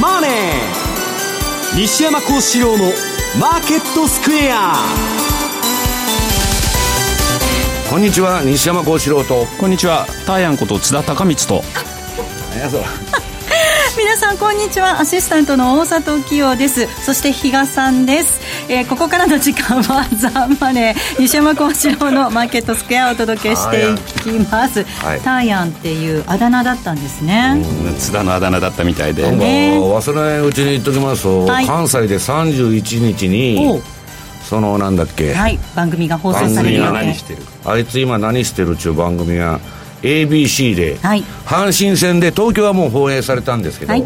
マネー」西山幸四郎の「マーケットスクエア」こんにちは西山幸四郎と。こんにちはターヤンこと津田隆光と。何やそら 皆さんこんにちは。アシスタントの大里清です。そして比嘉さんです、えーここからの時間はザ・マネー 西山幸四郎のマーケットスクエアをお届けしていきます、はい。ターヤンっていうあだ名だったんですね、津田のあだ名だったみたいで。ね。忘れないうちに言っときますと、はい。関西で31日おにう。そのなんだっけ、はい。番組が放送される予定る。あいつ今何してるっちゅう番組が ABC で、はい。阪神戦で東京はもう放映されたんですけど、はい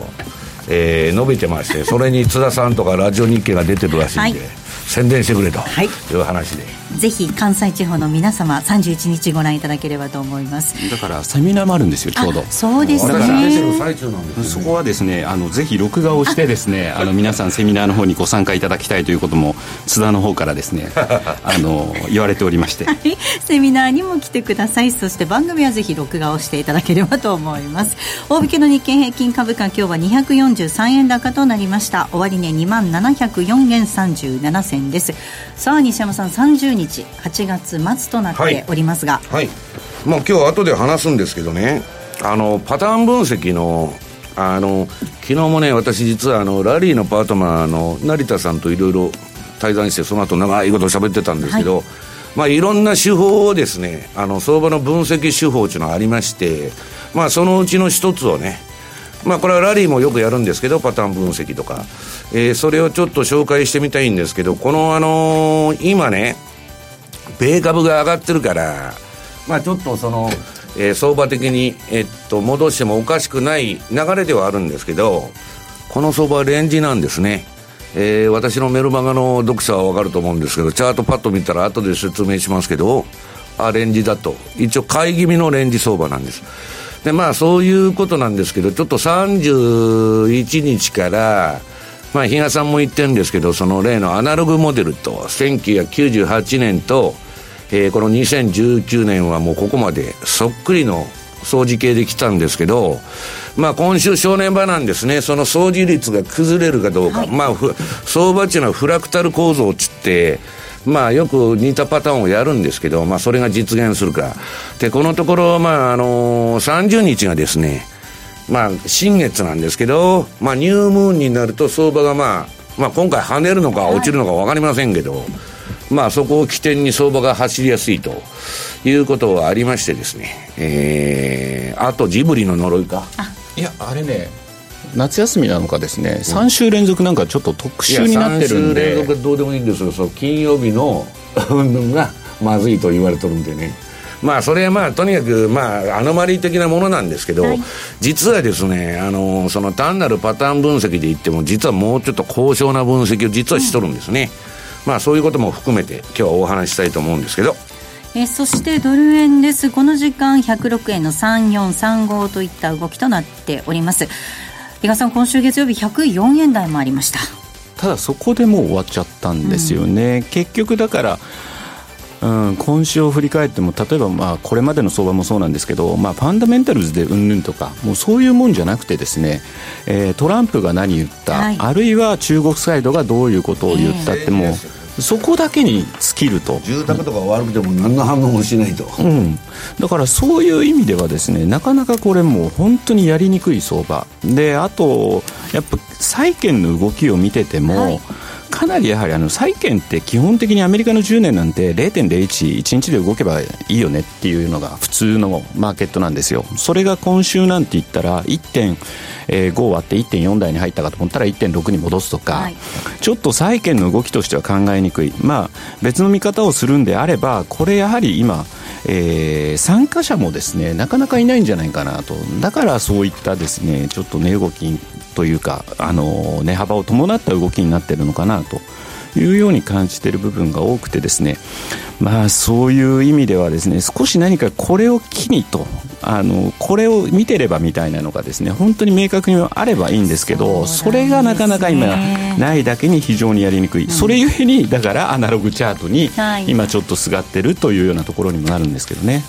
えー伸びてましてそれに津田さんとかラジオ日経が出てるらしいんで、はい。宣伝してくれとはい。いう話で、ぜひ関西地方の皆様31日ご覧いただければと思います。だからセミナーもあるんですよちょうど。あそうですあれから出てるね最中なんですよ、ね、そこはですねあのぜひ録画をしてですね あの皆さんセミナーの方にご参加いただきたいということも津田の方からですね あの言われておりまして。はい。セミナーにも来てください。そして番組はぜひ録画をしていただければと思います。大引けの日経平均株価今日は243円高となりました。終値2万704円37銭です。さあ西山さん30日8月末となっておりますが、はい、まあ、今日後で話すんですけどね。あのパターン分析のあの昨日もね私実はあのラリーのパートナーの成田さんといろいろ対談してその後長いこと喋ってたんですけど、はい。まあ、いろんな手法をですねあの相場の分析手法っていうのがありまして、まあ、そのうちの一つをねまあこれはラリーもよくやるんですけどパターン分析とか、えーそれをちょっと紹介してみたいんですけどこのあのー今ね米株が上がってるから、まあ、ちょっとその、えー相場的に、えっと、戻してもおかしくない流れではあるんですけど、この相場はレンジなんですね。えー私のメルマガの読者はわかると思うんですけど、チャートパッと見たら後で説明しますけど、あ、レンジだと。一応、買い気味のレンジ相場なんです。で、まあ、そういうことなんですけど、ちょっと31日から、まあ、比嘉さんも言ってるんですけど、その例のアナログモデルと、1998年と、えーこの2019年はもうここまでそっくりの掃除系で来たんですけど、まあ今週正念場なんですね。その掃除率が崩れるかどうか。まあふ相場っていうのはフラクタル構造っつって、まあよく似たパターンをやるんですけど、まあそれが実現するか。で、このところ、まああの30日がですね、まあ、新月なんですけど、まあ、ニュームーンになると相場がまあ、まあ、今回跳ねるのか落ちるのか分かりませんけど、まあ、そこを起点に相場が走りやすいということはありましてですね、えー、あとジブリの呪いか。いやあれね。夏休みなのかですね、3週連続なんかちょっと特集になってるんいや3週連で続どうでもいいんですよ、そう金曜日の運動がまずいと言われてるんでね。まあ、それはまあ、とにかく、まあ、アノマリー的なものなんですけど、実はですね、あの、その単なるパターン分析で言っても、実はもうちょっと高尚な分析を実はしとるんですね。まあ、そういうことも含めて、今日はお話ししたいと思うんですけど、えーそしてドル円です。この時間106円の3435といった動きとなっております。比嘉さん今週月曜日104円台もありました。ただそこでもう終わっちゃったんですよね、結局だからうん、今週を振り返っても例えばまあこれまでの相場もそうなんですけど、まあ、ファンダメンタルズでうんぬんとかもうそういうもんじゃなくてですね、えートランプが何言った、はい。あるいは中国サイドがどういうことを言ったってもう、そこだけに尽きると。住宅とか悪くても何の反応もしないと。うん、だからそういう意味ではですねなかなかこれもう本当にやりにくい相場。であとやっぱ債券の動きを見てても、はいかなりやはりあの債券って基本的にアメリカの10年なんて0.011日で動けばいいよねっていうのが普通のマーケットなんですよ。それが今週なんて言ったら1.5割って1.4台に入ったかと思ったら1.6に戻すとか、はい。ちょっと債券の動きとしては考えにくい、まあ、別の見方をするんであればこれやはり今、えー参加者もですねなかなかいないんじゃないかなと。だからそういったですねちょっと値動きというかあの値幅を伴った動きになってるのかなというように感じている部分が多くてですね。まあそういう意味ではですね少し何かこれを機にとあのこれを見てればみたいなのがですね本当に明確にあればいいんですけどそれがなかなか今ないだけに非常にやりにくい、それゆえにだからアナログチャートにはい。今ちょっとすがってるというようなところにもなるんですけどね。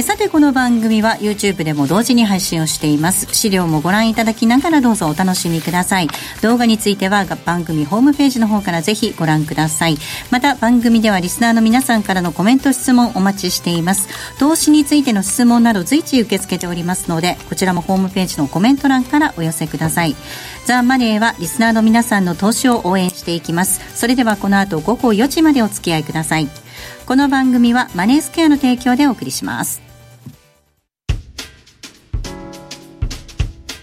えさてこの番組は YouTube でも同時に配信をしています。資料もご覧いただきながらどうぞお楽しみください。動画については番組ホームページの方からぜひご覧ください。また番組ではリスナーの皆さんからのコメント質問お待ちしています。投資についての質問など随時受け付けておりますのでこちらもホームページのコメント欄からお寄せください。ザ・マネーはリスナーの皆さんの投資を応援していきます。それではこの後午後4時までお付き合いください。この番組はマネースケアの提供でお送りします。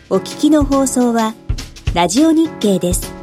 お聞きの放送はラジオ日経です。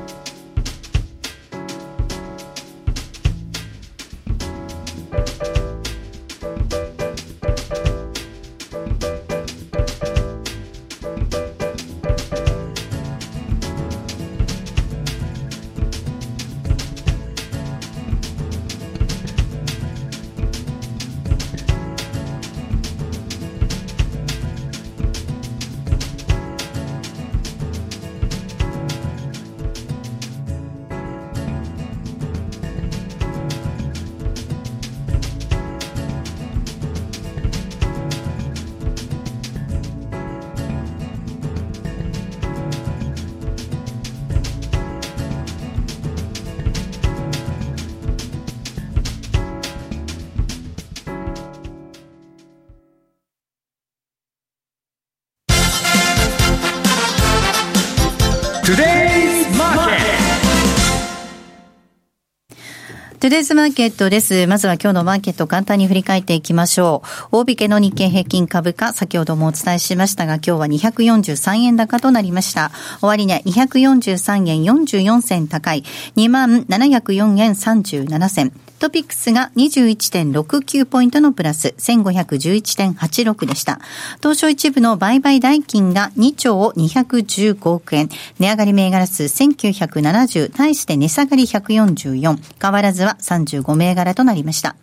トゥデイズマーケットです。まずは今日のマーケットを簡単に振り返っていきましょう。大引けの日経平均株価、先ほどもお伝えしましたが、今日は243円高となりました。終値、243円44銭高い、2704円37銭。トピックスが21.69ポイントのプラス1511.86でした。東証一部の売買代金が2兆215億円。値上がり銘柄数1970、対して値下がり144。変わらずは35銘柄となりました。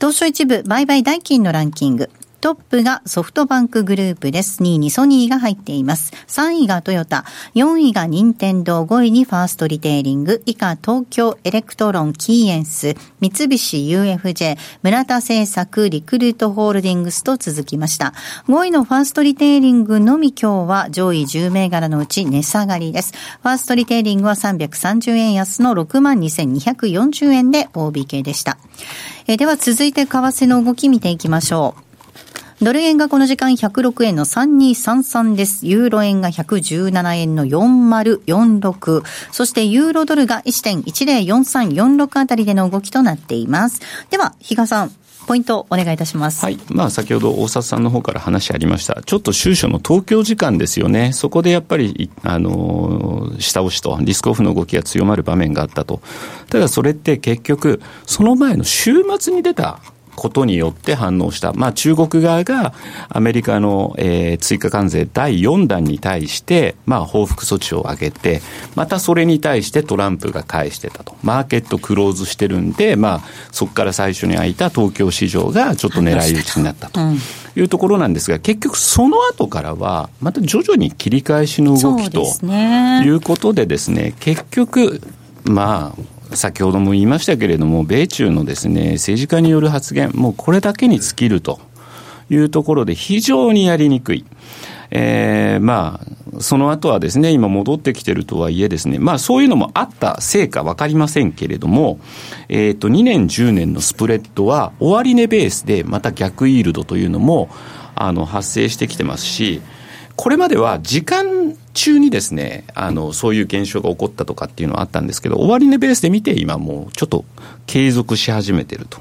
東証一部売買代金のランキング。トップがソフトバンクグループです。2位にソニーが入っています。3位がトヨタ、4位が任天堂、5位にファーストリテイリング、以下東京エレクトロン、キーエンス、三菱 UFJ、村田製作、リクルートホールディングスと続きました。5位のファーストリテイリングのみ今日は上位10銘柄のうち値下がりです。ファーストリテイリングは330円安の62,240円で大引けでした。えでは続いて為替の動き見ていきましょう。ドル円がこの時間106円の3233です。ユーロ円が117円の4046。そしてユーロドルが1.104346あたりでの動きとなっています。では、比嘉さん。ポイントお願いいたします。はい。まあ、先ほど大札さんの方から話ありました。ちょっと収書の東京時間ですよね。そこでやっぱり、あの、下押しとリスクオフの動きが強まる場面があったと。ただそれって結局、その前の週末に出たことによって反応した。まあ中国側がアメリカの、えー、追加関税第4弾に対して、まあ報復措置を上げて、またそれに対してトランプが返してたと。マーケットクローズしてるんで、まあそこから最初に開いた東京市場がちょっと狙い撃ちになったと。いうところなんですが、結局その後からは、また徐々に切り返しの動きということでですね、結局、まあ、先ほども言いましたけれども、米中のですね、政治家による発言、もうこれだけに尽きるというところで非常にやりにくい。えー、まあ、その後はですね、今戻ってきてるとはいえですね、まあそういうのもあったせいかわかりませんけれども、えっ、ー、と、2年10年のスプレッドは終値ベースでまた逆イールドというのも、あの、発生してきてますし、これまでは時間中にですね、あの、そういう現象が起こったとかっていうのはあったんですけど、終値ベースで見て今もうちょっと継続し始めてると。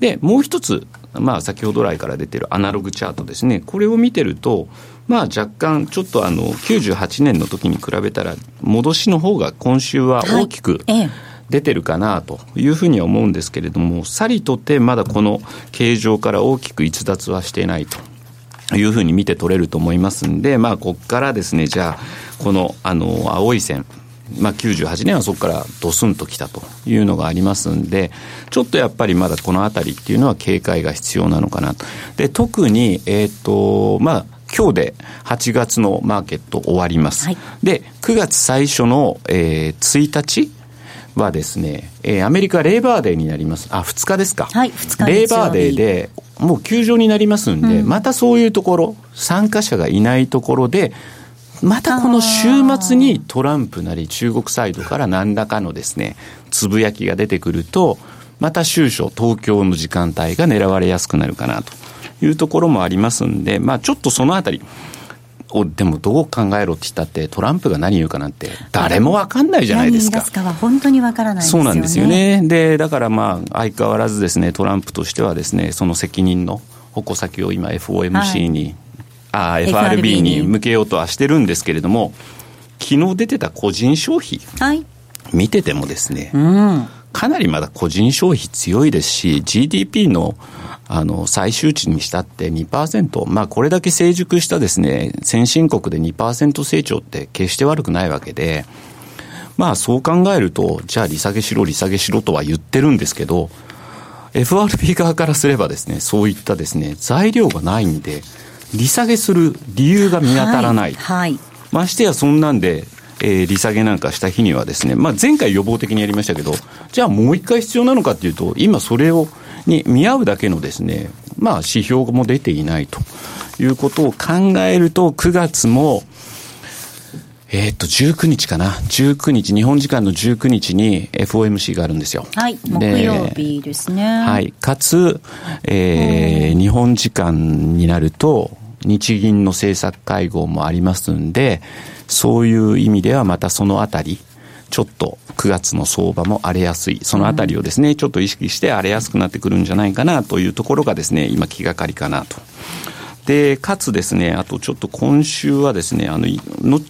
で、もう一つ、まあ先ほど来から出てるアナログチャートですね、これを見てると、まあ若干ちょっとあの、98年の時に比べたら、戻しの方が今週は大きく、出てるかなというふうには思うんですけれども、さりとてまだこの形状から大きく逸脱はしていないというふうに見て取れると思いますんで、まあ、ここからですね、じゃあ、この、あの、青い線、まあ、98年はそこからドスンときたというのがありますんで、ちょっとやっぱりまだこのあたりっていうのは警戒が必要なのかなと。で、特に、えっ、ー、と、まあ、今日で8月のマーケット終わります。はい、で、9月最初の、えー、1日はですね、えー、アメリカレーバーデーになります。あ、2日ですか。はい、2日レーバーデーで、もう休場になりますんで、うん、またそういうところ、参加者がいないところで、またこの週末にトランプなり中国サイドから何らかのですね、つぶやきが出てくると、また終初、東京の時間帯が狙われやすくなるかなというところもありますんで、まあちょっとそのあたり、をでもどう考えろって言ったってトランプが何言うかなんて誰も分かんないじゃないですか。すかは本当に分からない、ね、そうなんですよね。でだからまあ相変わらずですねトランプとしてはですねその責任の矛先を今 FOMC に、はい、あ FRB に。向けようとはしてるんですけれども昨日出てた個人消費、はい、見ててもですね、うん、かなりまだ個人消費強いですし GDP のあの、最終値にしたって2%、まあこれだけ成熟したですね、先進国で2%成長って決して悪くないわけで、まあそう考えると、じゃあ利下げしろ、利下げしろとは言ってるんですけど、FRB 側からすればですね、そういったですね、材料がないんで、利下げする理由が見当たらない。はい。はい、ましてやそんなんで、えー、利下げなんかした日にはですね、まあ前回予防的にやりましたけど、じゃあもう一回必要なのかっていうと、今それをに見合うだけのですね、まあ、指標も出ていないということを考えると、9月も、えっと、19日かな。19日、日本時間の19日に FOMC があるんですよ。はい。木曜日ですね。はい。かつ、えー、日本時間になると、日銀の政策会合もありますんで、そういう意味ではまたそのあたり、ちょっと9月の相場も荒れやすい、そのあたりをですね、ちょっと意識して荒れやすくなってくるんじゃないかなというところがですね、今気がかりかなと。で、かつですね、あとちょっと今週はですね、あの、の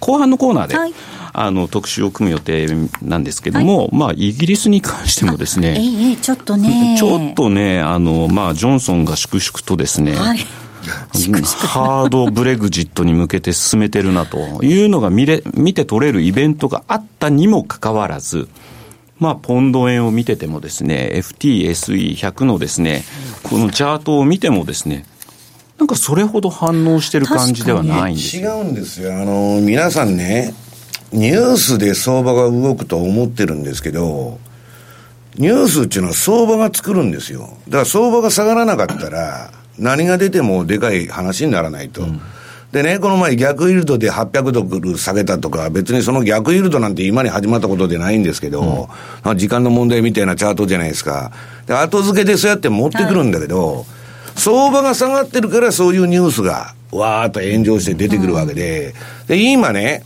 後半のコーナーで、はい、あの特集を組む予定なんですけども、はい、まあ、イギリスに関してもですね、ええ、ちょっとね、ちょっとね、あの、まあ、ジョンソンが粛々とですね、はいハードブレグジットに向けて進めてるなというのが見れ見て取れるイベントがあったにもかかわらず、まあ、ポンド円を見ててもですね、FTSE100 のですね、このチャートを見てもですね、なんかそれほど反応してる感じではないんです違うんですよ。あの、皆さんね、ニュースで相場が動くと思ってるんですけど、ニュースっていうのは相場が作るんですよ。だから相場が下がらなかったら、何が出てもでかい話にならないと。うん、でね、この前逆イールドで800ドル下げたとか、別にその逆イールドなんて今に始まったことでないんですけど、うん、時間の問題みたいなチャートじゃないですか。で、後付けでそうやって持ってくるんだけど、はい、相場が下がってるからそういうニュースがわーっと炎上して出てくるわけで、で、今ね、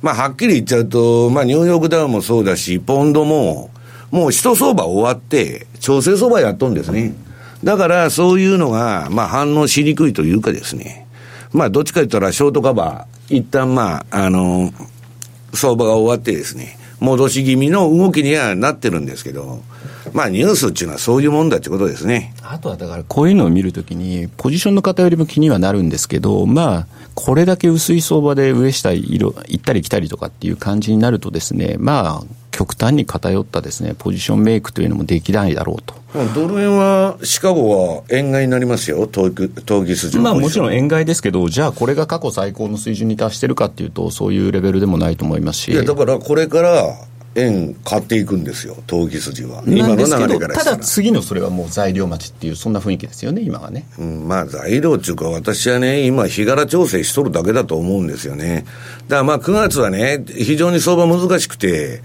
まあはっきり言っちゃうと、まあニューヨークダウンもそうだし、ポンドも、もう一相場終わって、調整相場やっとんですね。だからそういうのが、まあ反応しにくいというかですね、まあどっちか言ったらショートカバー、一旦まあ、あの、相場が終わってですね、戻し気味の動きにはなってるんですけど、まあニュースっていうのはそういうもんだってことですね。あとはだからこういうのを見るときに、ポジションの方よりも気にはなるんですけど、まあ、これだけ薄い相場で上下色、行ったり来たりとかっていう感じになるとですね、まあ、極端に偏ったですね、ポジションメイクというのもできないだろうと。ドル円は、シカゴは円買いになりますよ、投機筋まあもちろん円買いですけど、じゃあこれが過去最高の水準に達してるかっていうと、そういうレベルでもないと思いますし。いや、だからこれから円買っていくんですよ、投機筋は。今の流れからただ次のそれはもう材料待ちっていう、そんな雰囲気ですよね、今はね。うん、まあ材料っていうか、私はね、今、日柄調整しとるだけだと思うんですよね。だからまあ9月はね、非常に相場難しくて、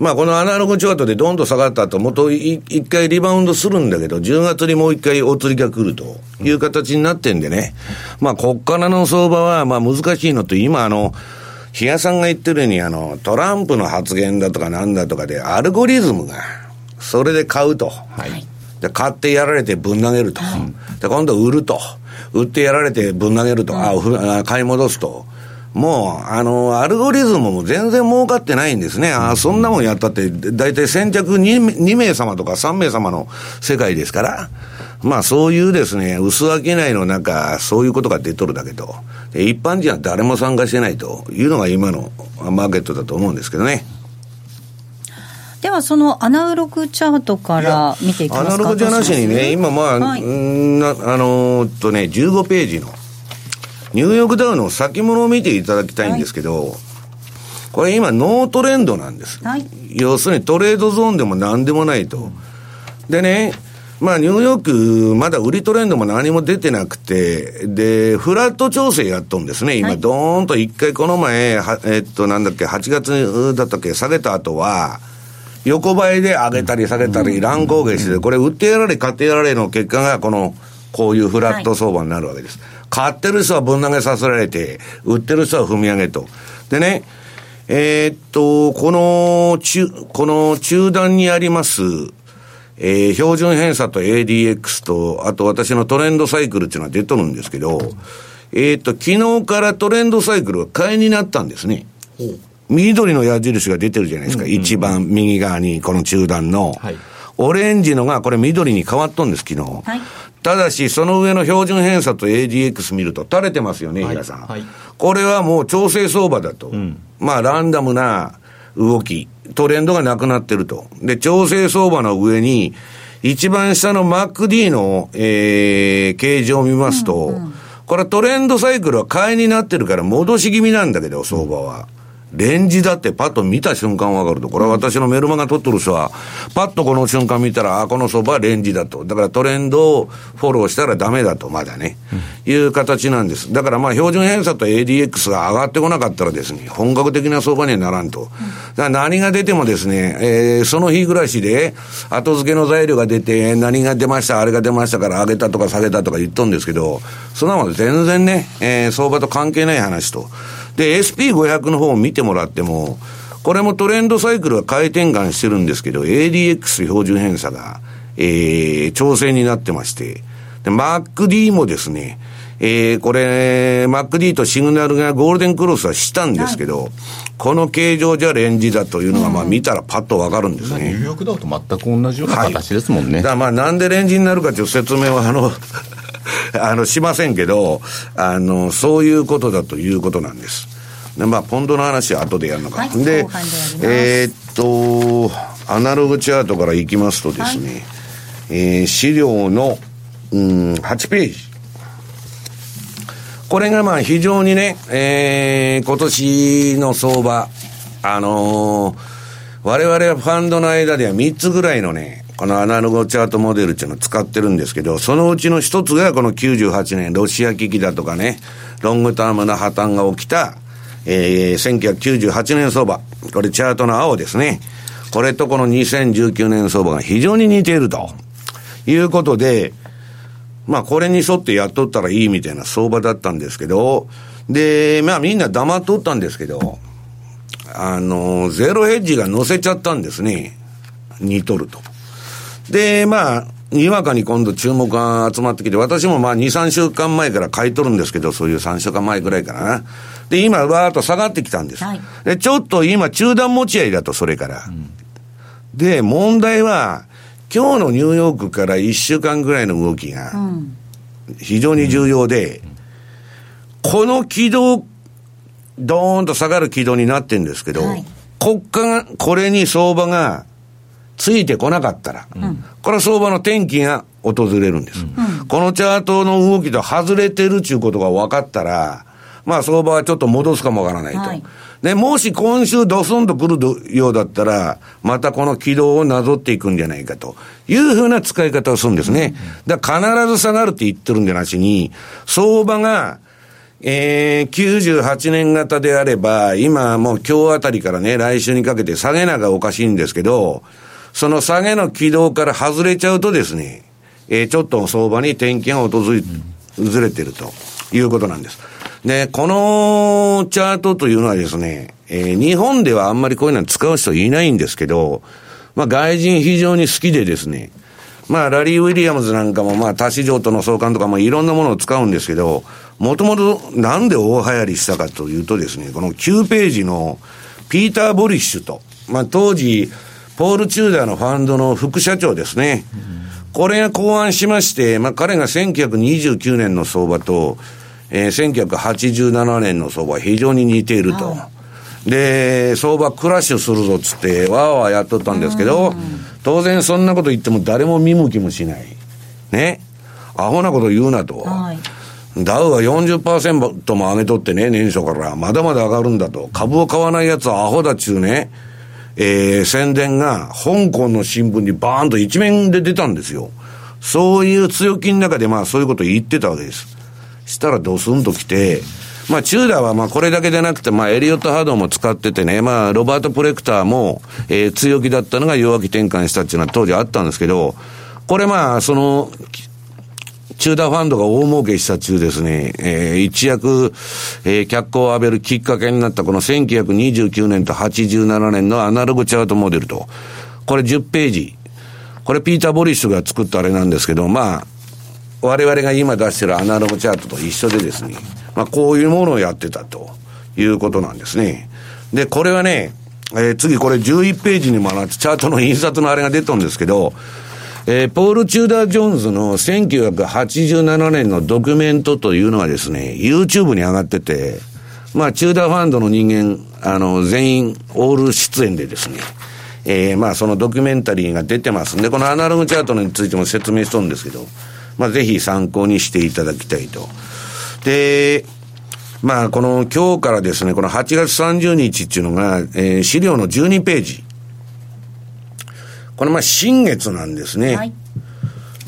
まあ、このアナログチャートでどんと下がった後、もと一回リバウンドするんだけど、10月にもう一回お釣りが来るという形になってんでね。まあ、こっからの相場は、まあ、難しいのと、今、あの、比嘉さんが言ってるように、あの、トランプの発言だとかなんだとかで、アルゴリズムが、それで買うと。はい。で、買ってやられてぶん投げると。で、今度売ると。売ってやられてぶん投げると。あ、買い戻すと。もう、あの、アルゴリズムも全然儲かってないんですね。あそんなもんやったって、大体先着 2, 2名様とか3名様の世界ですから、まあそういうですね、薄商いの中、そういうことが出とるだけと。一般人は誰も参加してないというのが今のマーケットだと思うんですけどね。ではそのアナログチャートから見ていきますかアナログじゃなしにね、今まあ、はい、んあのー、とね、15ページのニューヨークダウの先物を見ていただきたいんですけど、はい、これ今ノートレンドなんです。はい、要するにトレードゾーンでも何でもないと。でね、まあ、ニューヨーク、まだ売りトレンドも何も出てなくて、で、フラット調整やっとんですね。今、ドーンと一回この前、はえっと、なんだっけ、8月だったっけ、下げた後は、横ばいで上げたり下げたり、乱高下して、これ売ってやられ、買ってやられの結果が、この、こういうフラット相場になるわけです。買ってる人はぶん投げさせられて、売ってる人は踏み上げと。でね、えーっと、この中、この中段にあります、えー、標準偏差と ADX と、あと私のトレンドサイクルっていうのは出とるんですけど、えー、っと、昨日からトレンドサイクルが買いになったんですね。緑の矢印が出てるじゃないですか。一番右側に、この中段の。はいオレンジのがこれ緑に変わっとんです、昨日。はいただし、その上の標準偏差と ADX 見ると垂れてますよね、はい平さん。はいこれはもう調整相場だと。まあ、ランダムな動き、トレンドがなくなってると。で、調整相場の上に、一番下の MacD の、えー、形状を見ますと、これはトレンドサイクルは買いになってるから戻し気味なんだけど、相場は。レンジだってパッと見た瞬間わかると。これは私のメルマガ取ってる人は、パッとこの瞬間見たら、あ、この相場はレンジだと。だからトレンドをフォローしたらダメだと、まだね。いう形なんです。だからまあ標準偏差と ADX が上がってこなかったらですね、本格的な相場にはならんと。だから何が出てもですね、えーその日暮らしで、後付けの材料が出て、何が出ました、あれが出ましたから上げたとか下げたとか言っとんですけど、そんなもん全然ね、えー相場と関係ない話と。で、SP500 の方を見てもらっても、これもトレンドサイクルが回転換してるんですけど、ADX 標準偏差が、えー、調整になってまして、で、MacD もですね、えー、これ、MacD とシグナルがゴールデンクロスはしたんですけど、この形状じゃレンジだというのが、まあ見たらパッとわかるんですね。ニューヨークダウと全く同じような形ですもんね、だからまあなんでレンジになるかという説明はあの、あの、しませんけど、あの、そういうことだということなんです。でまあ、ポンドの話は後でやるのか。はいでえーっと、アナログチャートからいきますとですね、えー資料の、うん、8ページ。これがまあ非常にね、えー、今年の相場、あのー我々はファンドの間では3つぐらいのね、このアナログチャートモデルっていうのを使ってるんですけど、そのうちの一つがこの98年、ロシア危機だとかね、ロングタームな破綻が起きた、えー、1998年相場。これチャートの青ですね。これとこの2019年相場が非常に似ていると。いうことで、まあこれに沿ってやっとったらいいみたいな相場だったんですけど、で、まあみんな黙っとったんですけど、あの、ゼロヘッジが乗せちゃったんですね。似とると。で、まあ、にわかに今度注目が集まってきて、私もまあ2、3週間前から買い取るんですけど、そういう3週間前ぐらいかな。で、今、わーっと下がってきたんです。はいで、ちょっと今、中断持ち合いだと、それから。で、問題は、今日のニューヨークから1週間ぐらいの動きが、非常に重要で、この軌道、ドーンと下がる軌道になってるんですけど、はい国家が、これに相場がついてこなかったら、これは相場の転機が訪れるんです。このチャートの動きと外れてるっていうことが分かったら、まあ相場はちょっと戻すかもわからないと。はいで、もし今週ドスンと来るようだったら、またこの軌道をなぞっていくんじゃないかというふうな使い方をするんですね。だから必ず下がるって言ってるんじゃなしに、相場が、えー、98年型であれば、今もう今日あたりからね、来週にかけて下げながおかしいんですけど、その下げの軌道から外れちゃうとですね、えー、ちょっと相場に転機が訪れ、ずれてるということなんです。で、このチャートというのはですね、えー日本ではあんまりこういうの使う人いないんですけど、まあ外人非常に好きでですね、まあ、ラリー・ウィリアムズなんかも、まあ、多市場との相関とか、まあ、いろんなものを使うんですけど、もともとなんで大流行りしたかというとですね、この9ページのピーター・ボリッシュと、まあ、当時、ポール・チューダーのファンドの副社長ですね。これが考案しまして、まあ、彼が1929年の相場と、えー、1987年の相場は非常に似ていると。で、相場クラッシュするぞっつって、わーわーやっとったんですけど、当然そんなこと言っても誰も見向きもしない。ね。アホなこと言うなと。はいダウは40%も上げとってね、年初から、まだまだ上がるんだと。株を買わない奴はアホだっちゅうね、えー、宣伝が香港の新聞にバーンと一面で出たんですよ。そういう強気の中でまあそういうこと言ってたわけです。したらドスンと来て、まあ、チューダーはまあこれだけでなくて、まあ、エリオットハードも使っててね、まあ、ロバート・プレクターも、えー、強気だったのが弱気転換したっていうのは当時あったんですけど、これまあ、その、チューダーファンドが大儲けした中ですね、えー、一躍、えー、脚光を浴びるきっかけになったこの1929年と87年のアナログチャートモデルと、これ10ページ。これピーター・ボリッシュが作ったあれなんですけど、まあ、我々が今出してるアナログチャートと一緒でですね、まあ、こういうものをやってたということなんですね。で、これはね、えー、次これ11ページにもなって、チャートの印刷のあれが出たんですけど、えー、ポール・チューダー・ジョーンズの1987年のドキュメントというのがですね、YouTube に上がってて、まあ、チューダーファンドの人間、あの、全員、オール出演でですね、えー、まあ、そのドキュメンタリーが出てますんで、このアナログチャートについても説明しとるんですけど、まあ、ぜひ参考にしていただきたいと。で、まあ、この今日からですね、この8月30日っていうのが、えー、資料の12ページ。これまあ、新月なんですね。はい、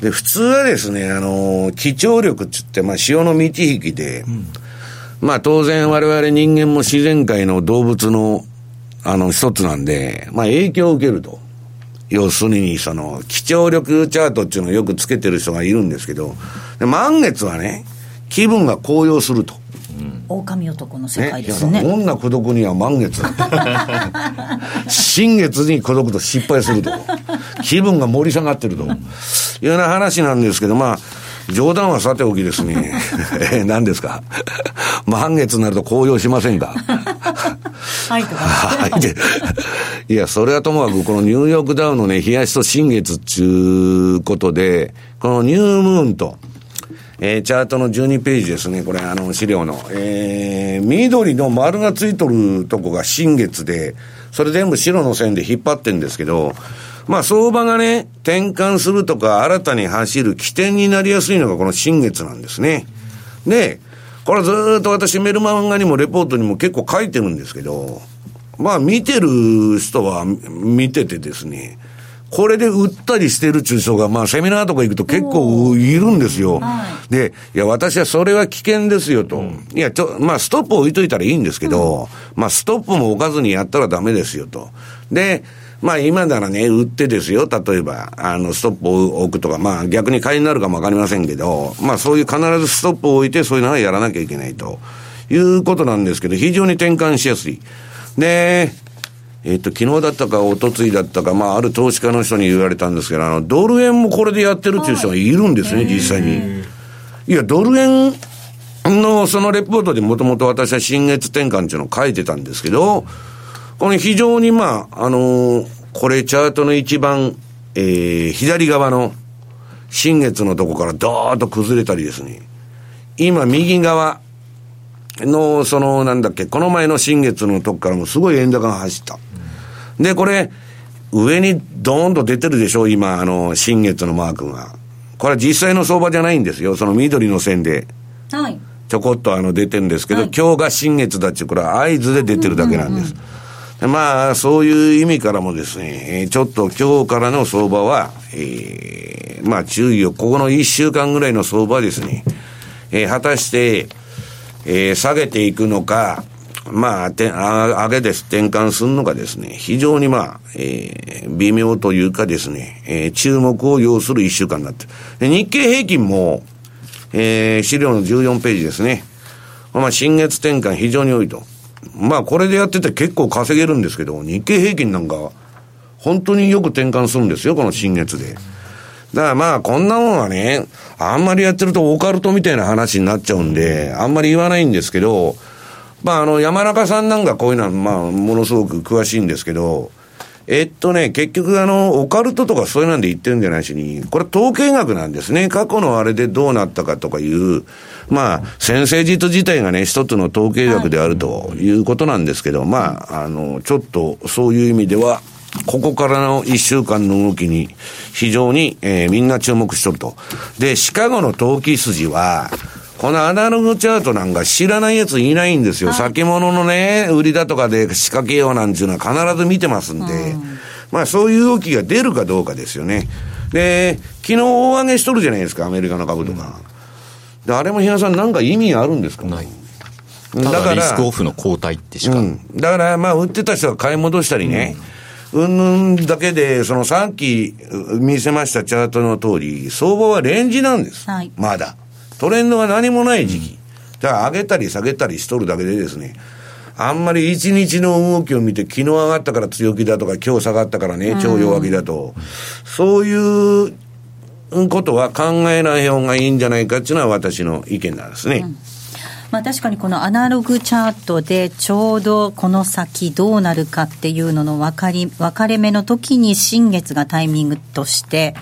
で、普通はですね、あの、気張力っつって、まあ、潮の満ち引きで、うん、まあ、当然我々人間も自然界の動物の、あの、一つなんで、まあ、影響を受けると。要するに、その、気張力チャートっていうのをよくつけてる人がいるんですけど、満月はね、気分が高揚すると。狼男の世界ですね。女孤独には満月。新月に孤独と失敗すると。気分が盛り下がってると。いうような話なんですけど、まあ、冗談はさておきですね。え何ですか？満月になると高揚しませんか？はいとか。はい。いや、それはともかく、このニューヨークダウのね、冷やしと新月っちゅうことで、このニュームーンと、えー、チャートの12ページですね、これ、あの、資料の。えー、緑の丸がついとるとこが新月で、それ全部白の線で引っ張ってんですけど、まあ、相場がね、転換するとか、新たに走る起点になりやすいのがこの新月なんですね。で、これずっと私メルマンガにもレポートにも結構書いてるんですけど、まあ見てる人は見ててですね、これで売ったりしてる中小が、まあ、セミナーとか行くと結構いるんですよ。で、いや、私はそれは危険ですよと。うん、いや、ちょ、まあ、ストップ置いといたらいいんですけど、うん、まあ、ストップも置かずにやったらダメですよと。で、まあ今ならね、売ってですよ、例えば、あの、ストップを置くとか、まあ逆に買いになるかもわかりませんけど、まあそういう必ずストップを置いて、そういうのはやらなきゃいけないということなんですけど、非常に転換しやすい。で、えっ、ー、と、昨日だったか、おとついだったか、まあ、ある投資家の人に言われたんですけど、あの、ドル円もこれでやってるっていう人がいるんですね、実際に。いや、ドル円のそのレポートでもともと私は新月転換っていうのを書いてたんですけど、この非常にまあ、あのー、これチャートの一番、えー、左側の新月のとこからドーッと崩れたりですね、今右側、の、その、なんだっけ、この前の新月のとこからもすごい円高が走った。で、これ、上にドーンと出てるでしょ、今、あの、新月のマークが。これは実際の相場じゃないんですよ、その緑の線で。はい。ちょこっとあの出てるんですけど、はい、今日が新月だって、これは合図で出てるだけなんです。まあ、そういう意味からもですね、ちょっと今日からの相場は、えー、まあ注意を、ここの1週間ぐらいの相場はですね、えー、果たして、えー、下げていくのか、まあ、てあ上げです、転換するのかですね、非常にまあ、えー、微妙というかですね、えー、注目を要する一週間になってで日経平均も、えー、資料の14ページですね。まあ、新月転換非常に多いと。まあ、これでやってて結構稼げるんですけど、日経平均なんか、本当によく転換するんですよ、この新月で。だからまあ、こんなもんはね、あんまりやってるとオカルトみたいな話になっちゃうんで、あんまり言わないんですけど、まあ、あの、山中さんなんかこういうのは、まあ、ものすごく詳しいんですけど、えっとね、結局あの、オカルトとかそういうなんで言ってるんじゃないしに、これ統計学なんですね。過去のあれでどうなったかとかいう、まあ、先生術自体がね、一つの統計学であるということなんですけど、まあ、あの、ちょっとそういう意味では、ここからの一週間の動きに非常に、えー、みんな注目しとると。で、シカゴの投機筋は、このアナログチャートなんか知らないやついないんですよ。先物のね、売りだとかで仕掛けようなんていうのは必ず見てますんで、うん、まあそういう動きが出るかどうかですよね。で、昨日大上げしとるじゃないですか、アメリカの株とか。で、あれも比嘉さん、なんか意味あるんですか？ない。だからリスクオフの交代ってしか、うん、だからまあ売ってた人が買い戻したりね、うんぬんだけで、そのさっき見せましたチャートの通り、相場はレンジなんです。はい、まだ。トレンドが何もない時期。だから上げたり下げたりしとるだけでですね、あんまり一日の動きを見て、昨日上がったから強気だとか、今日下がったからね、超弱気だと、そういうことは考えない方がいいんじゃないかっていうのは私の意見なんですね。うんまあ、確かにこのアナログチャートでちょうどこの先どうなるかっていうのの分かり分かれ目の時に新月がタイミングとして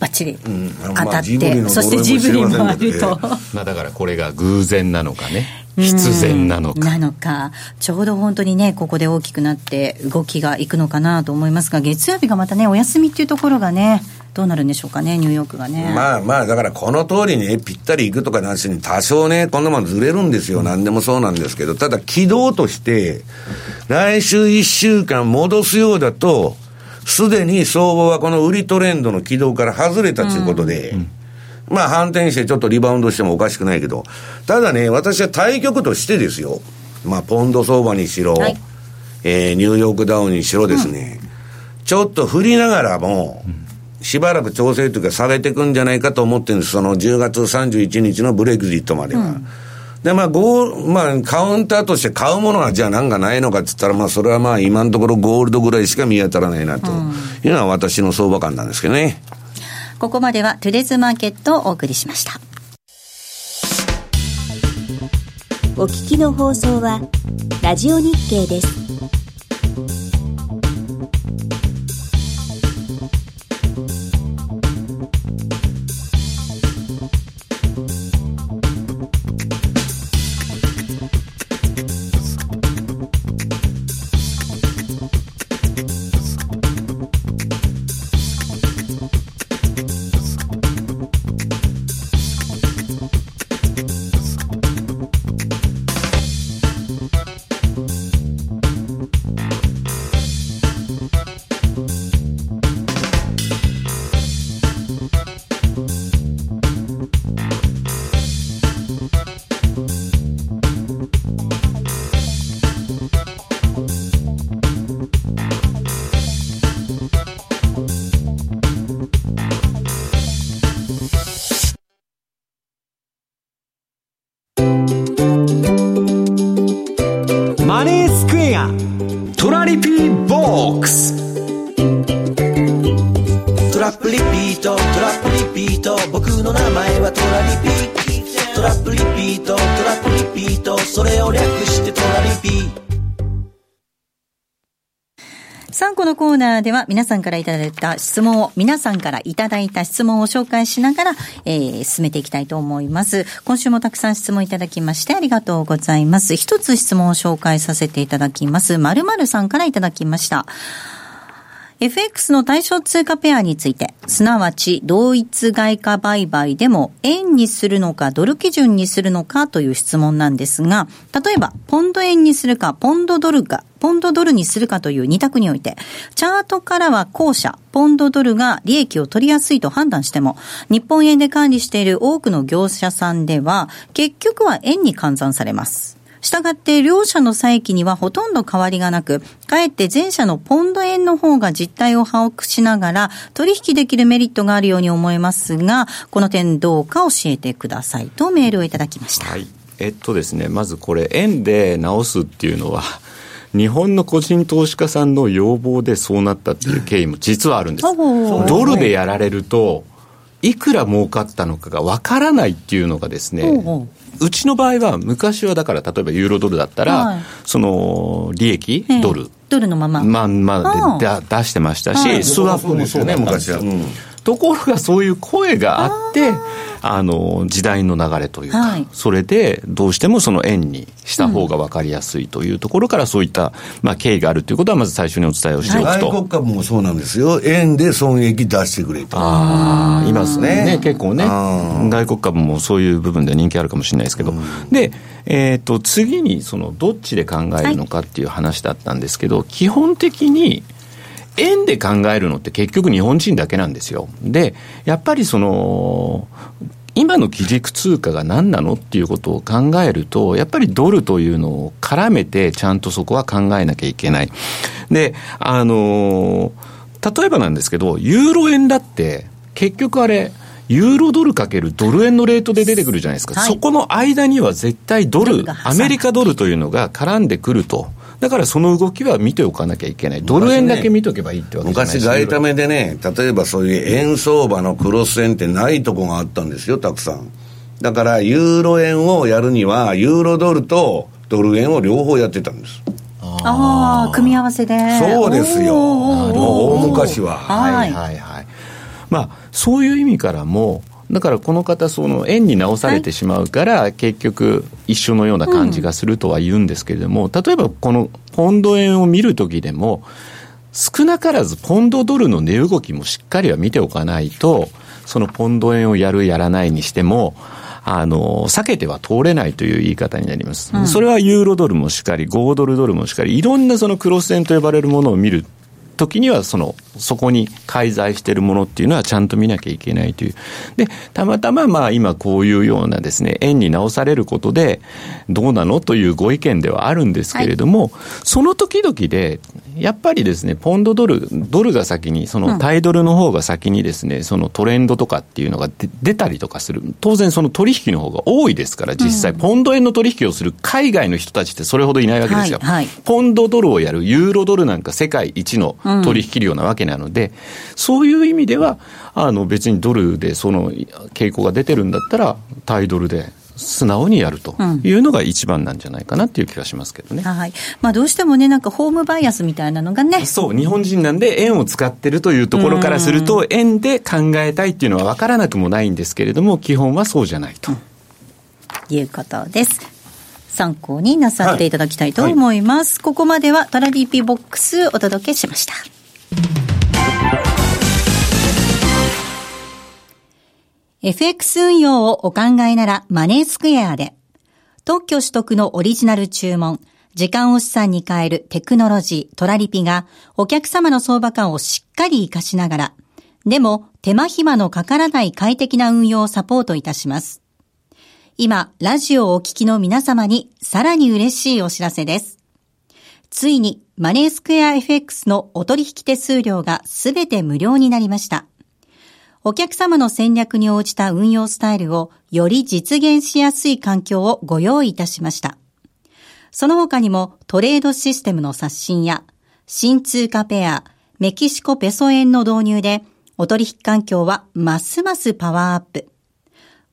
ばっちり当たって、うん まあ、そしてジブリもあると、まあだからこれが偶然なのかね。必然なのか。なのか。ちょうど本当にねここで大きくなって動きがいくのかなと思いますが月曜日がまたねお休みっていうところがねどうなるんでしょうかね、ニューヨークがね。まあまあ、だからこの通りね、ぴったりいくとかなしに、多少ね、こんなもんずれるんですよ、なんでもそうなんですけど、ただ、軌道として、来週1週間戻すようだと、すでに相場はこの売りトレンドの軌道から外れたということで、うん。まあ反転してちょっとリバウンドしてもおかしくないけど、ただね、私は対局としてですよ、まあポンド相場にしろ、はい、えー、ニューヨークダウンにしろですね、うん、ちょっと振りながらも、しばらく調整というか下げていくんじゃないかと思ってるんです、その10月31日のブレグジットまでは。うんで、まあ、ゴーまあ、カウンターとして買うものがじゃあなんかないのかって言ったら、まあ、それはまあ、今のところゴールドぐらいしか見当たらないなというのは私の相場感なんですけどね。ここまではトゥデズマーケットをお送りしました。お聞きの放送は、ラジオ日経です。ーでは皆さんからいただいた質問を、皆さんからいただいた質問を紹介しながら、えー、進めていきたいと思います。今週もたくさん質問いただきましてありがとうございます。一つ質問を紹介させていただきます。〇〇さんからいただきました。FX の対象通貨ペアについて、すなわち同一外貨売買でも円にするのかドル基準にするのかという質問なんですが、例えばポンド円にするかポンドドルかポンドドルにするかという二択において、チャートからは後者、ポンドドルが利益を取りやすいと判断しても、日本円で管理している多くの業者さんでは、結局は円に換算されます。したがって両者の差益にはほとんど変わりがなく、かえって前者のポンド円の方が実態を把握しながら取引できるメリットがあるように思えますが、この点どうか教えてくださいとメールをいただきました。はい。えっとですね、まずこれ円で直すっていうのは、日本の個人投資家さんの要望でそうなったっていう経緯も実はあるんです。ドルでやられると、いくら儲かったのかがわからないっていうのがですね、うちの場合は、昔はだから、例えばユーロドルだったら、はい、その利益、ドル、ドルのまま、まんまで出してましたし、スワップもそうね、昔は。うんところがそういう声があってあの時代の流れというか、はい、それでどうしてもその円にした方が分かりやすいというところから、そういった、まあ、経緯があるということはまず最初にお伝えをしておくと、外国株もそうなんですよ。円で損益出してくれと。ああいますね。ね。結構ね。外国株もそういう部分で人気あるかもしれないですけど、で、えーと、次にそのどっちで考えるのかっていう話だったんですけど、基本的に円で考えるのって結局日本人だけなんですよ。で、やっぱりその、今の基軸通貨が何なのっていうことを考えると、やっぱりドルというのを絡めて、ちゃんとそこは考えなきゃいけない。で、あの例えばなんですけど、ユーロ円だって、結局あれ、ユーロドルかけるドル円のレートで出てくるじゃないですか。はい、そこの間には絶対ドル、アメリカドルというのが絡んでくると。だからその動きは見ておかなきゃいけない、ドル円だけ見とけばいいってわけじゃない昔、外為でね、例えばそういう円相場のクロス円ってないとこがあったんですよ、たくさん。だから、ユーロ円をやるには、ユーロドルとドル円を両方やってたんです。ああ、組み合わせで。そうですよ。大昔は。はいはいはい。まあ、そういう意味からも、だからこの方、その円に直されてしまうから、結局、一緒のような感じがするとは言うんですけれども、例えばこのポンド円を見るときでも、少なからずポンドドルの値動きもしっかりは見ておかないと、そのポンド円をやる、やらないにしても、あの、避けては通れないという言い方になります。うん、それはユーロドルもしっかり、5ドルドルもしっかり、いろんなそのクロス円と呼ばれるものを見る時には、その、そこに介在しているものっていうのはちゃんと見なきゃいけないという。で、たまたままあ今こういうようなですね、円に直されることで、どうなのというご意見ではあるんですけれども、はい、その時々で、やっぱりですね、ポンドドル、ドルが先に、そのタイドルの方が先にですね、そのトレンドとかっていうのが出たりとかする。当然その取引の方が多いですから、実際、ポンド円の取引をする海外の人たちってそれほどいないわけですよ。はいはい、ポンドドルをやる、ユーロドルなんか世界一の取引量なわけなので、うん、そういう意味では、あの別にドルでその傾向が出てるんだったら、タイドルで素直にやるというのが一番なんじゃないかなっていう気がしますけどね。はい。まあどうしてもね、なんかホームバイアスみたいなのがね。そう、日本人なんで円を使ってるというところからすると、円で考えたいっていうのは分からなくもないんですけれども、基本はそうじゃないと。いうことです。参考になさっていただきたいと思います。はいはい、ここまではトラディピボックスお届けしました。FX 運用をお考えならマネースクエアで、特許取得のオリジナル注文、時間を資産に変えるテクノロジー、トラリピがお客様の相場感をしっかり活かしながら、でも手間暇のかからない快適な運用をサポートいたします。今、ラジオをお聞きの皆様にさらに嬉しいお知らせです。ついにマネースクエア FX のお取引手数料がすべて無料になりました。お客様の戦略に応じた運用スタイルをより実現しやすい環境をご用意いたしました。その他にもトレードシステムの刷新や新通貨ペア、メキシコペソ円の導入でお取引環境はますますパワーアップ。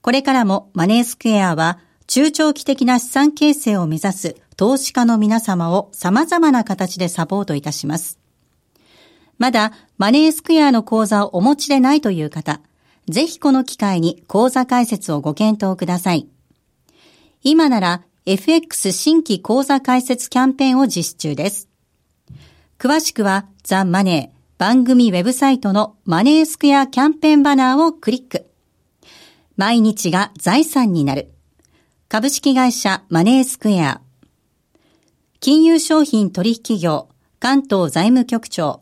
これからもマネースクエアは中長期的な資産形成を目指す投資家の皆様を様々な形でサポートいたします。まだマネースクエアの口座をお持ちでないという方、ぜひこの機会に口座開設をご検討ください。今なら FX 新規口座開設キャンペーンを実施中です。詳しくはザ・マネー番組ウェブサイトのマネースクエアキャンペーンバナーをクリック。毎日が財産になる。株式会社マネースクエア。金融商品取引業関東財務局長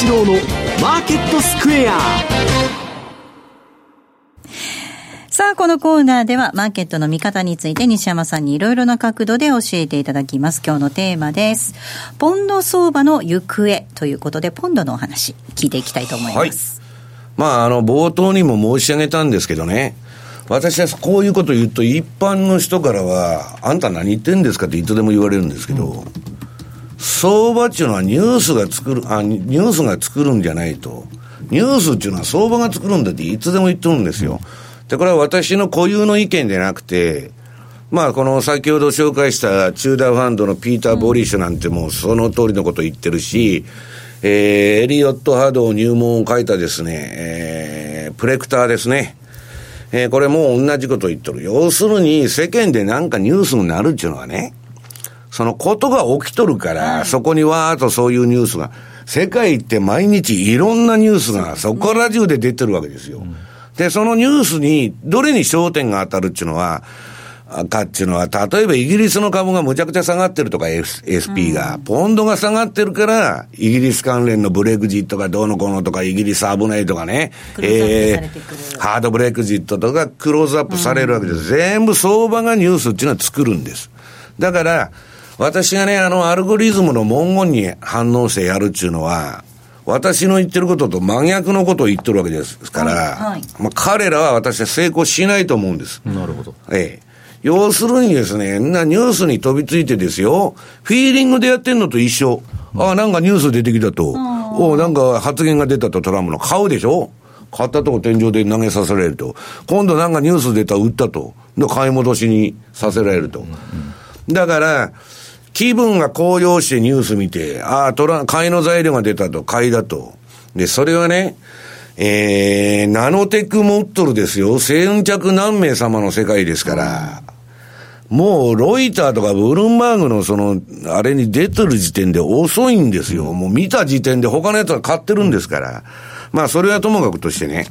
四郎のマーケットスクエアさあ、このコーナーではマーケットの見方について西山さんにいろいろな角度で教えていただきます。今日のテーマです。ポンド相場の行方ということで、ポンドのお話聞いていきたいと思います。まあ、あの、冒頭にも申し上げたんですけどね、私はこういうこと言うと、一般の人からは、あんた何言ってんですかっていつでも言われるんですけど、相場っていうのはニュースが作る、あ、ニュースが作るんじゃないと。ニュースっていうのは相場が作るんだっていつでも言ってるんですよ。で、これは私の固有の意見でなくて、まあ、この先ほど紹介したチューダーファンドのピーター・ボリッシュなんてもうその通りのこと言ってるし、えー、エリオット・ハド入門を書いたですね、えー、プレクターですね。えー、これも同じこと言ってる。要するに世間でなんかニュースになるっていうのはね、そのことが起きとるから、そこにわーっとそういうニュースが、世界って毎日いろんなニュースがそこら中で出てるわけですよ。で、そのニュースにどれに焦点が当たるっていうのは、かっていうのは、例えばイギリスの株がむちゃくちゃ下がってるとか、S、SP が、ポンドが下がってるから、イギリス関連のブレグジットがどうのこうのとか、イギリス危ないとかね、クローハードブレグジットとかクローズアップされるわけです。全部相場がニュースっていうのは作るんです。だから、私がね、あの、アルゴリズムの文言に反応してやるっていうのは、私の言ってることと真逆のことを言ってるわけですから、はいはいまあ、彼らは私は成功しないと思うんです。なるほど。ええ。要するにですね、なニュースに飛びついてですよ、フィーリングでやってんのと一緒。ああ、なんかニュース出てきたと。おうなんか発言が出たとトランプの。買うでしょ買ったとこ天井で投げさせられると。今度なんかニュース出た売ったと。で、買い戻しにさせられると。だから、気分が高揚してニュース見て、ああ、トラ買いの材料が出たと、買いだと。で、それはね、えー、ナノテックモットルですよ。先着何名様の世界ですから。もう、ロイターとかブルームバーグのその、あれに出てる時点で遅いんですよ。もう見た時点で他のやつは買ってるんですから。まあ、それはともかくとしてね。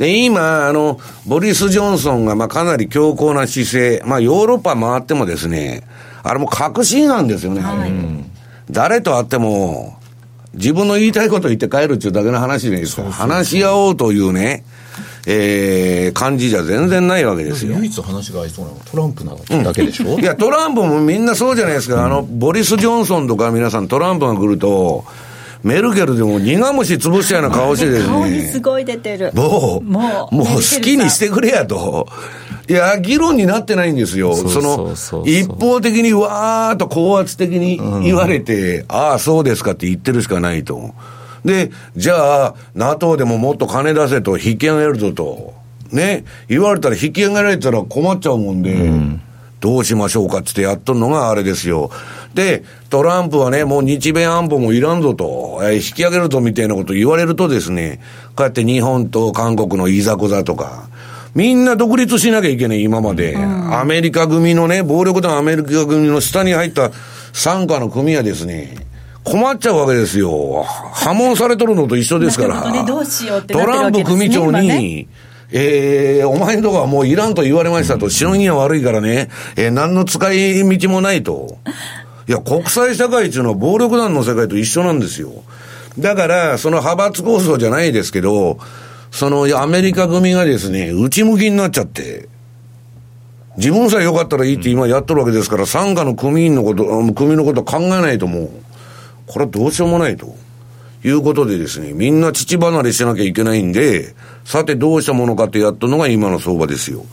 で、今、あの、ボリス・ジョンソンが、まあ、かなり強硬な姿勢。まあ、ヨーロッパ回ってもですね、あれも確信なんですよね。誰と会っても、自分の言いたいこと言って帰るっていうだけの話ですから、話し合おうというね、えー、感じじゃ全然ないわけですよ。唯一話が合いそうなのはトランプなだけでしょ、いや、トランプもみんなそうじゃないですか。あの、ボリス・ジョンソンとか皆さんトランプが来ると、メルケルでも苦虫潰したような顔してです顔にすね。ごい出てる。もう、もうもう好きにしてくれやと。いや、議論になってないんですよ。その、一方的にわーっと高圧的に言われて、ああ、そうですかって言ってるしかないと。で、じゃあ、NATO でももっと金出せと引き上げるぞと。ね、言われたら引き上げられたら困っちゃうもんで、どうしましょうかっつってやっとるのがあれですよ。で、トランプはね、もう日米安保もいらんぞと、えー引き上げるぞみたいなこと言われるとですね、こうやって日本と韓国のいざこざとか、みんな独立しなきゃいけない、今まで。アメリカ組のね、暴力団アメリカ組の下に入った傘下の組はですね、困っちゃうわけですよ。破門されとるのと一緒ですから。ねどうしようってなトランプ組長今に、ねえー、お前のとこはもういらんと言われましたと、しのぎが悪いからね、えー、何の使い道もないと。いや、国際社会っていうのは暴力団の世界と一緒なんですよ。だから、その派閥構想じゃないですけど、そのアメリカ組がですね、内向きになっちゃって、自分さえ良かったらいいって今やっとるわけですから、傘下の組員のこと、組のこと考えないともう、これはどうしようもないと。いうことでですね、みんな父離れしなきゃいけないんで、さてどうしたものかってやったのが今の相場ですよ。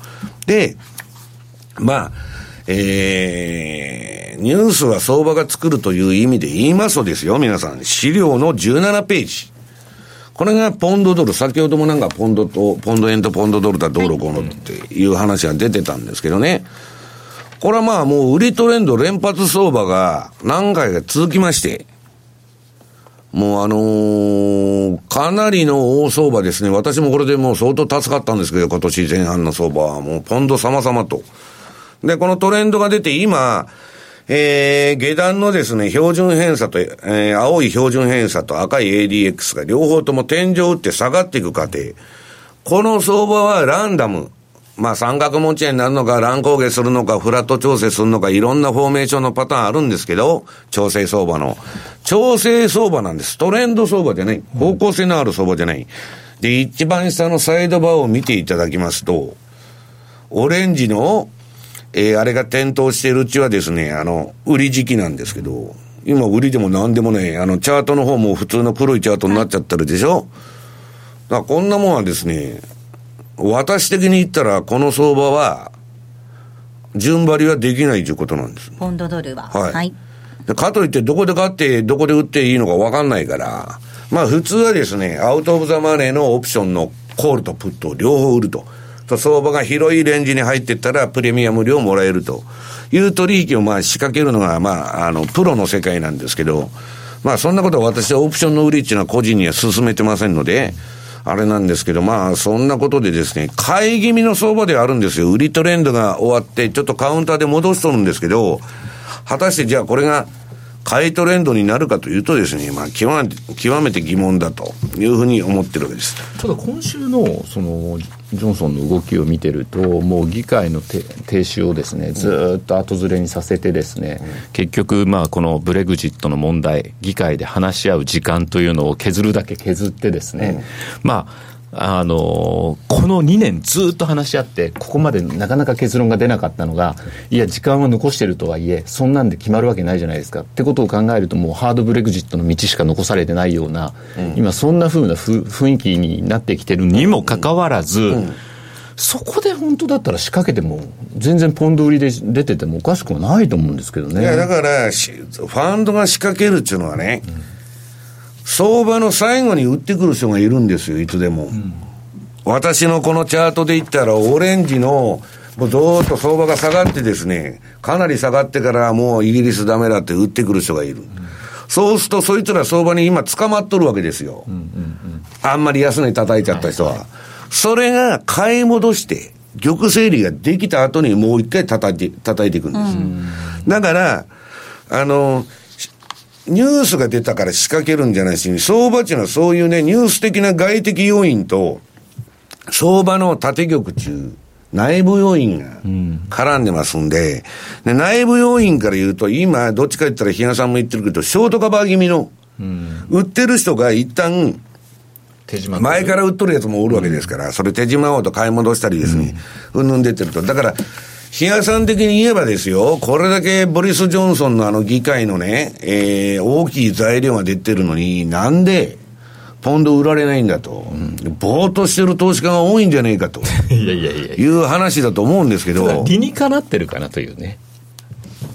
で、まあ、えー、ニュースは相場が作るという意味で言いますとですよ、皆さん。資料の17ページ。これがポンドドル、先ほどもなんかポンドと、ポンド円とポンドドルだどうのこのっていう話が出てたんですけどね。これはまあもう売りトレンド連発相場が何回か続きまして、もうあのーかなりの大相場ですね。私もこれでもう相当助かったんですけど、今年前半の相場はもうポンド様々と。で、このトレンドが出て今、えー、下段のですね、標準偏差と、えー、青い標準偏差と赤い ADX が両方とも天井打って下がっていく過程。この相場はランダム。まあ三角持ち合いになるのか、乱高下するのか、フラット調整するのか、いろんなフォーメーションのパターンあるんですけど、調整相場の。調整相場なんです。トレンド相場じゃない。方向性のある相場じゃない。で、一番下のサイドバーを見ていただきますと、オレンジの、えー、あれが点灯しているうちはですね、あの、売り時期なんですけど、今売りでも何でもね、あの、チャートの方も普通の黒いチャートになっちゃってるでしょだからこんなもんはですね、私的に言ったら、この相場は、順張りはできないということなんです。ポンドドルは。はい。はい、かといって、どこで買って、どこで売っていいのか分かんないから、まあ普通はですね、アウトオブザマネーのオプションのコールとプットを両方売ると。と相場が広いレンジに入っていったら、プレミアム料もらえるという取引をまあ仕掛けるのが、まあ、あの、プロの世界なんですけど、まあそんなことは私はオプションの売りっていうのは個人には進めてませんので、あれなんですけど、まあ、そんなことでですね、買い気味の相場ではあるんですよ。売りトレンドが終わって、ちょっとカウンターで戻しとるんですけど、果たしてじゃあこれが買いトレンドになるかというとですね、まあ、極めて、極めて疑問だというふうに思ってるわけです。ただ今週の、その、ジョンソンの動きを見てると、もう議会の停止をですね、ずっと後ずれにさせてですね、うん、結局、まあ、このブレグジットの問題、議会で話し合う時間というのを削るだけ削ってですね、うん、まあ、あのこの2年ずっと話し合って、ここまでなかなか結論が出なかったのが、いや、時間は残してるとはいえ、そんなんで決まるわけないじゃないですか。ってことを考えると、もうハードブレグジットの道しか残されてないような、うん、今、そんなふうな雰囲気になってきてるにもかかわらず、うん。うん、そこで本当だったら仕掛けても、全然ポンド売りで出ててもおかしくはないと思うんですけどね。いや、だから、ファンドが仕掛けるっていうのはね、相場の最後に売ってくる人がいるんですよ、いつでも。うん、私のこのチャートで言ったら、オレンジの、もうずっと相場が下がってですね、かなり下がってからもうイギリスダメだって売ってくる人がいる。うん、そうすると、そいつら相場に今捕まっとるわけですよ。うんうんうん、あんまり安値叩いちゃった人は。はいはい、それが買い戻して、玉整理ができた後にもう一回叩いて、叩いていくんです。うん、だから、あの、ニュースが出たから仕掛けるんじゃないし、相場っていうのはそういうね、ニュース的な外的要因と、相場の縦玉中、内部要因が絡んでますんで、で内部要因から言うと、今、どっちか言ったら、比嘉さんも言ってるけど、ショートカバー気味の、売ってる人が一旦、前から売っとるやつもおるわけですから、それ手島をと買い戻したりですね、うんぬん出てると。だから、比嘉さん的に言えばですよ、これだけボリス・ジョンソンのあの議会のね、えー、大きい材料が出てるのに、なんで、ポンド売られないんだと、うん、ぼーっとしてる投資家が多いんじゃねえかと いやいやいやいう話だと思うんですけど。理にかなってるかなというね。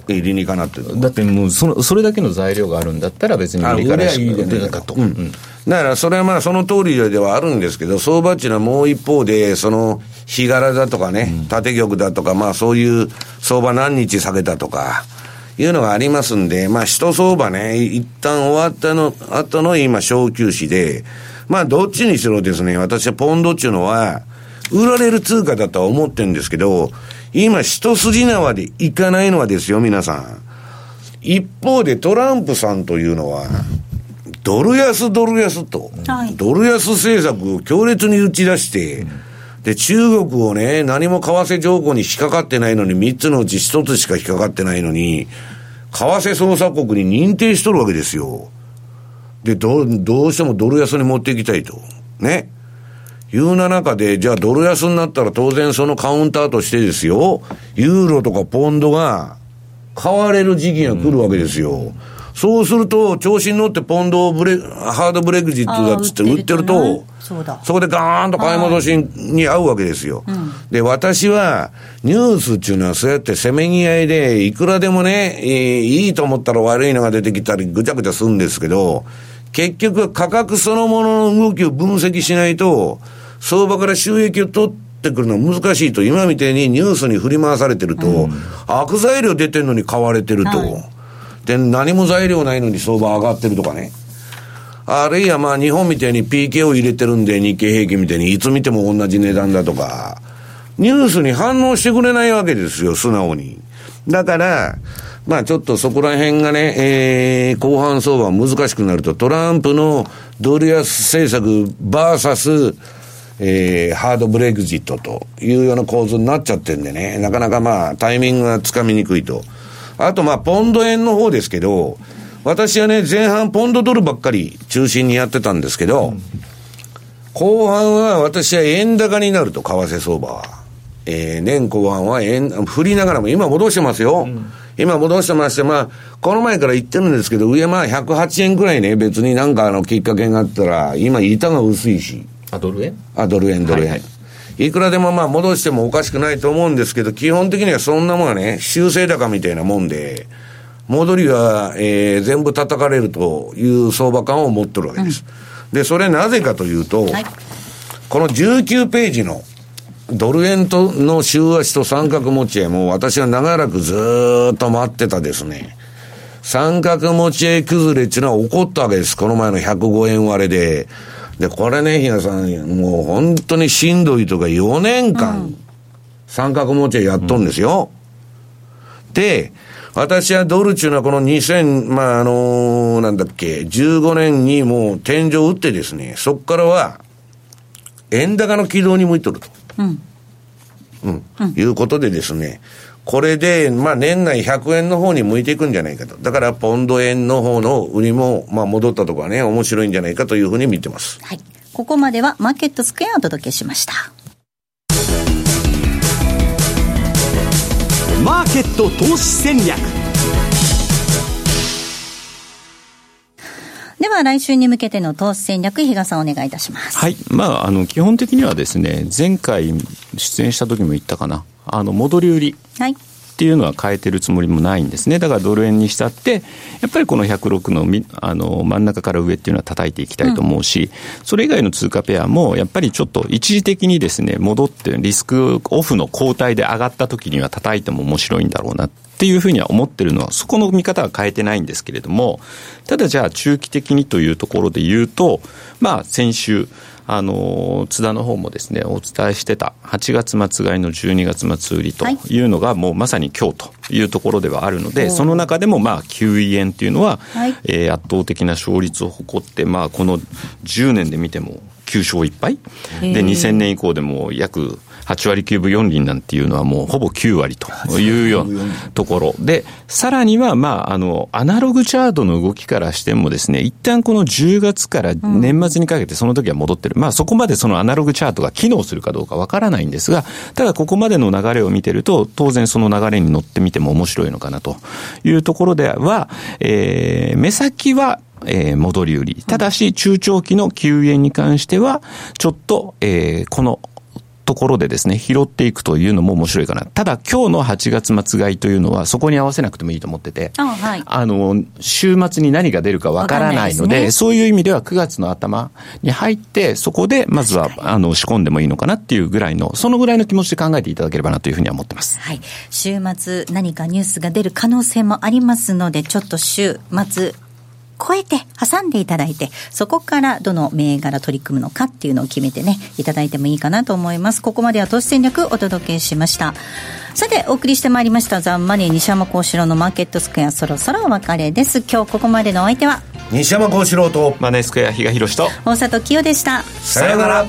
理にかなってるだってもうその、それだけの材料があるんだったら、別に理にかなしかと。うん。うん。だからそれはまあその通りではあるんですけど、相場っていうのはもう一方で、その日柄だとかね、縦玉だとか、まあそういう相場何日下げたとか、いうのがありますんで、まあ一相場ね、一旦終わったの、後の今小休止で、まあどっちにしろですね、私はポンドっていうのは、売られる通貨だとは思ってるんですけど、今一筋縄でいかないのはですよ、皆さん。一方でトランプさんというのは、ドル安ドル安と、はい、ドル安政策を強烈に打ち出して、で、中国をね、何も為替条項に引っかかってないのに、3つのうち1つしか引っかかってないのに、為替操作国に認定しとるわけですよ。で、ど、どうしてもドル安に持っていきたいと。ね。いうな中で、じゃあドル安になったら当然そのカウンターとしてですよ、ユーロとかポンドが買われる時期が来るわけですよ。うんそうすると、調子に乗ってポンドブレ、ハードブレグジットだっつって売ってると、そそこでガーンと買い戻しに合うわけですよ。うん、で、私は、ニュースっていうのはそうやってせめぎ合いで、いくらでもね、えー、いいと思ったら悪いのが出てきたり、ぐちゃぐちゃするんですけど、結局価格そのものの動きを分析しないと、相場から収益を取ってくるのは難しいと、今みたいにニュースに振り回されてると、うん、悪材料出てるのに買われてると。はいで、何も材料ないのに相場上がってるとかね。あるいはまあ日本みたいに PK を入れてるんで日経平均みたいにいつ見ても同じ値段だとか、ニュースに反応してくれないわけですよ、素直に。だから、まあちょっとそこら辺がね、えー、後半相場難しくなると、トランプのドル安政策バーサス、えー、ハードブレグジットというような構図になっちゃってんでね、なかなかまあ、タイミングがつかみにくいと。あとまあ、ポンド円の方ですけど、私はね、前半ポンドドルばっかり中心にやってたんですけど、後半は私は円高になると、為替相場は。えー、年後半は円、振りながらも今戻してますよ。うん今戻してまして、まあ、この前から言ってるんですけど、上まあ108円くらいね、別になんかあのきっかけがあったら、今板が薄いし。あ、ドル円？あ、ドル円、ドル円。はいはいいくらでもまあ戻してもおかしくないと思うんですけど、基本的にはそんなもんはね、修正高みたいなもんで、戻りは、えー、全部叩かれるという相場感を持ってるわけです。うん、で、それなぜかというと、はい、この19ページのドル円との週足と三角持ち合いも私は長らくずっと待ってたですね。三角持ち合い崩れっていうのは起こったわけです。この前の105円割れで。で、これね、比嘉さん、もう本当にしんどいとか4年間、三角持ちやっとんですよ。うん、で、私はドルっていうのはこの2000、まあ、あのー、なんだっけ、15年にもう天井打ってですね、そこからは、円高の軌道に向いとると。うん。うん。うん、いうことでですね、これで、まあ年内100円の方に向いていくんじゃないかと。だからポンド円の方の売りも、まあ戻ったところはね、面白いんじゃないかというふうに見てます。はい。ここまではマーケットスクエアをお届けしました。マーケット投資戦略では来週に向けての投資戦略、比嘉さんお願いいたします。はい。まあ、あの、基本的にはですね、前回出演した時も言ったかな、あの、戻り売り。はい。っていうのは変えてるつもりもないんですね。だからドル円にしたって、やっぱりこの106のあの真ん中から上っていうのは叩いていきたいと思うし、うん、それ以外の通貨ペアも、やっぱりちょっと一時的にですね、戻ってリスクオフの交代で上がった時には叩いても面白いんだろうなっていうふうには思ってるのは、そこの見方は変えてないんですけれども、ただじゃあ中期的にというところで言うと、まあ先週、あの津田の方もですねお伝えしてた8月末買いの12月末売りとい。うのが、もうまさに今日というところではあるので、その中でもまあ9位円っていうのは、はい、えー、圧倒的な勝率を誇って、まあ、この10年で見ても9勝1敗。で2000年以降でも約8割9分4厘なんていうのはもうほぼ9割というようなところで、さらには、まあ、あの、アナログチャートの動きからしてもですね、一旦この10月から年末にかけてその時は戻ってる。まあ、そこまでそのアナログチャートが機能するかどうかわからないんですが、ただここまでの流れを見てると、当然その流れに乗ってみても面白いのかなというところでは、えー、目先はえー、戻り売り。ただし、中長期の救援に関しては、ちょっと、えー、このところでですね、拾っていくというのも面白いかな。ただ、今日の8月末買いというのは、そこに合わせなくてもいいと思ってて、あはい、あの、週末に何が出るかわからないので、でね、そういう意味では9月の頭に入って、そこで、まずは、あの、仕込んでもいいのかなっていうぐらいの、そのぐらいの気持ちで考えていただければなというふうには思ってます。はい。週末、何かニュースが出る可能性もありますので、ちょっと週末、超えて挟んでいただいて、そこからどの銘柄取り組むのかっていうのを決めてね、いただいてもいいかなと思います。ここまでは投資戦略お届けしました。さて、お送りしてまいりましたザンマネー西山幸四郎のマーケットスクエアそろそろお別れです。今日ここまでのお相手は西山幸四郎とマネースクエア比嘉宏と大里清でした。さよなら。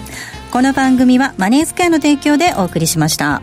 この番組はマネースクエアの提供でお送りしました。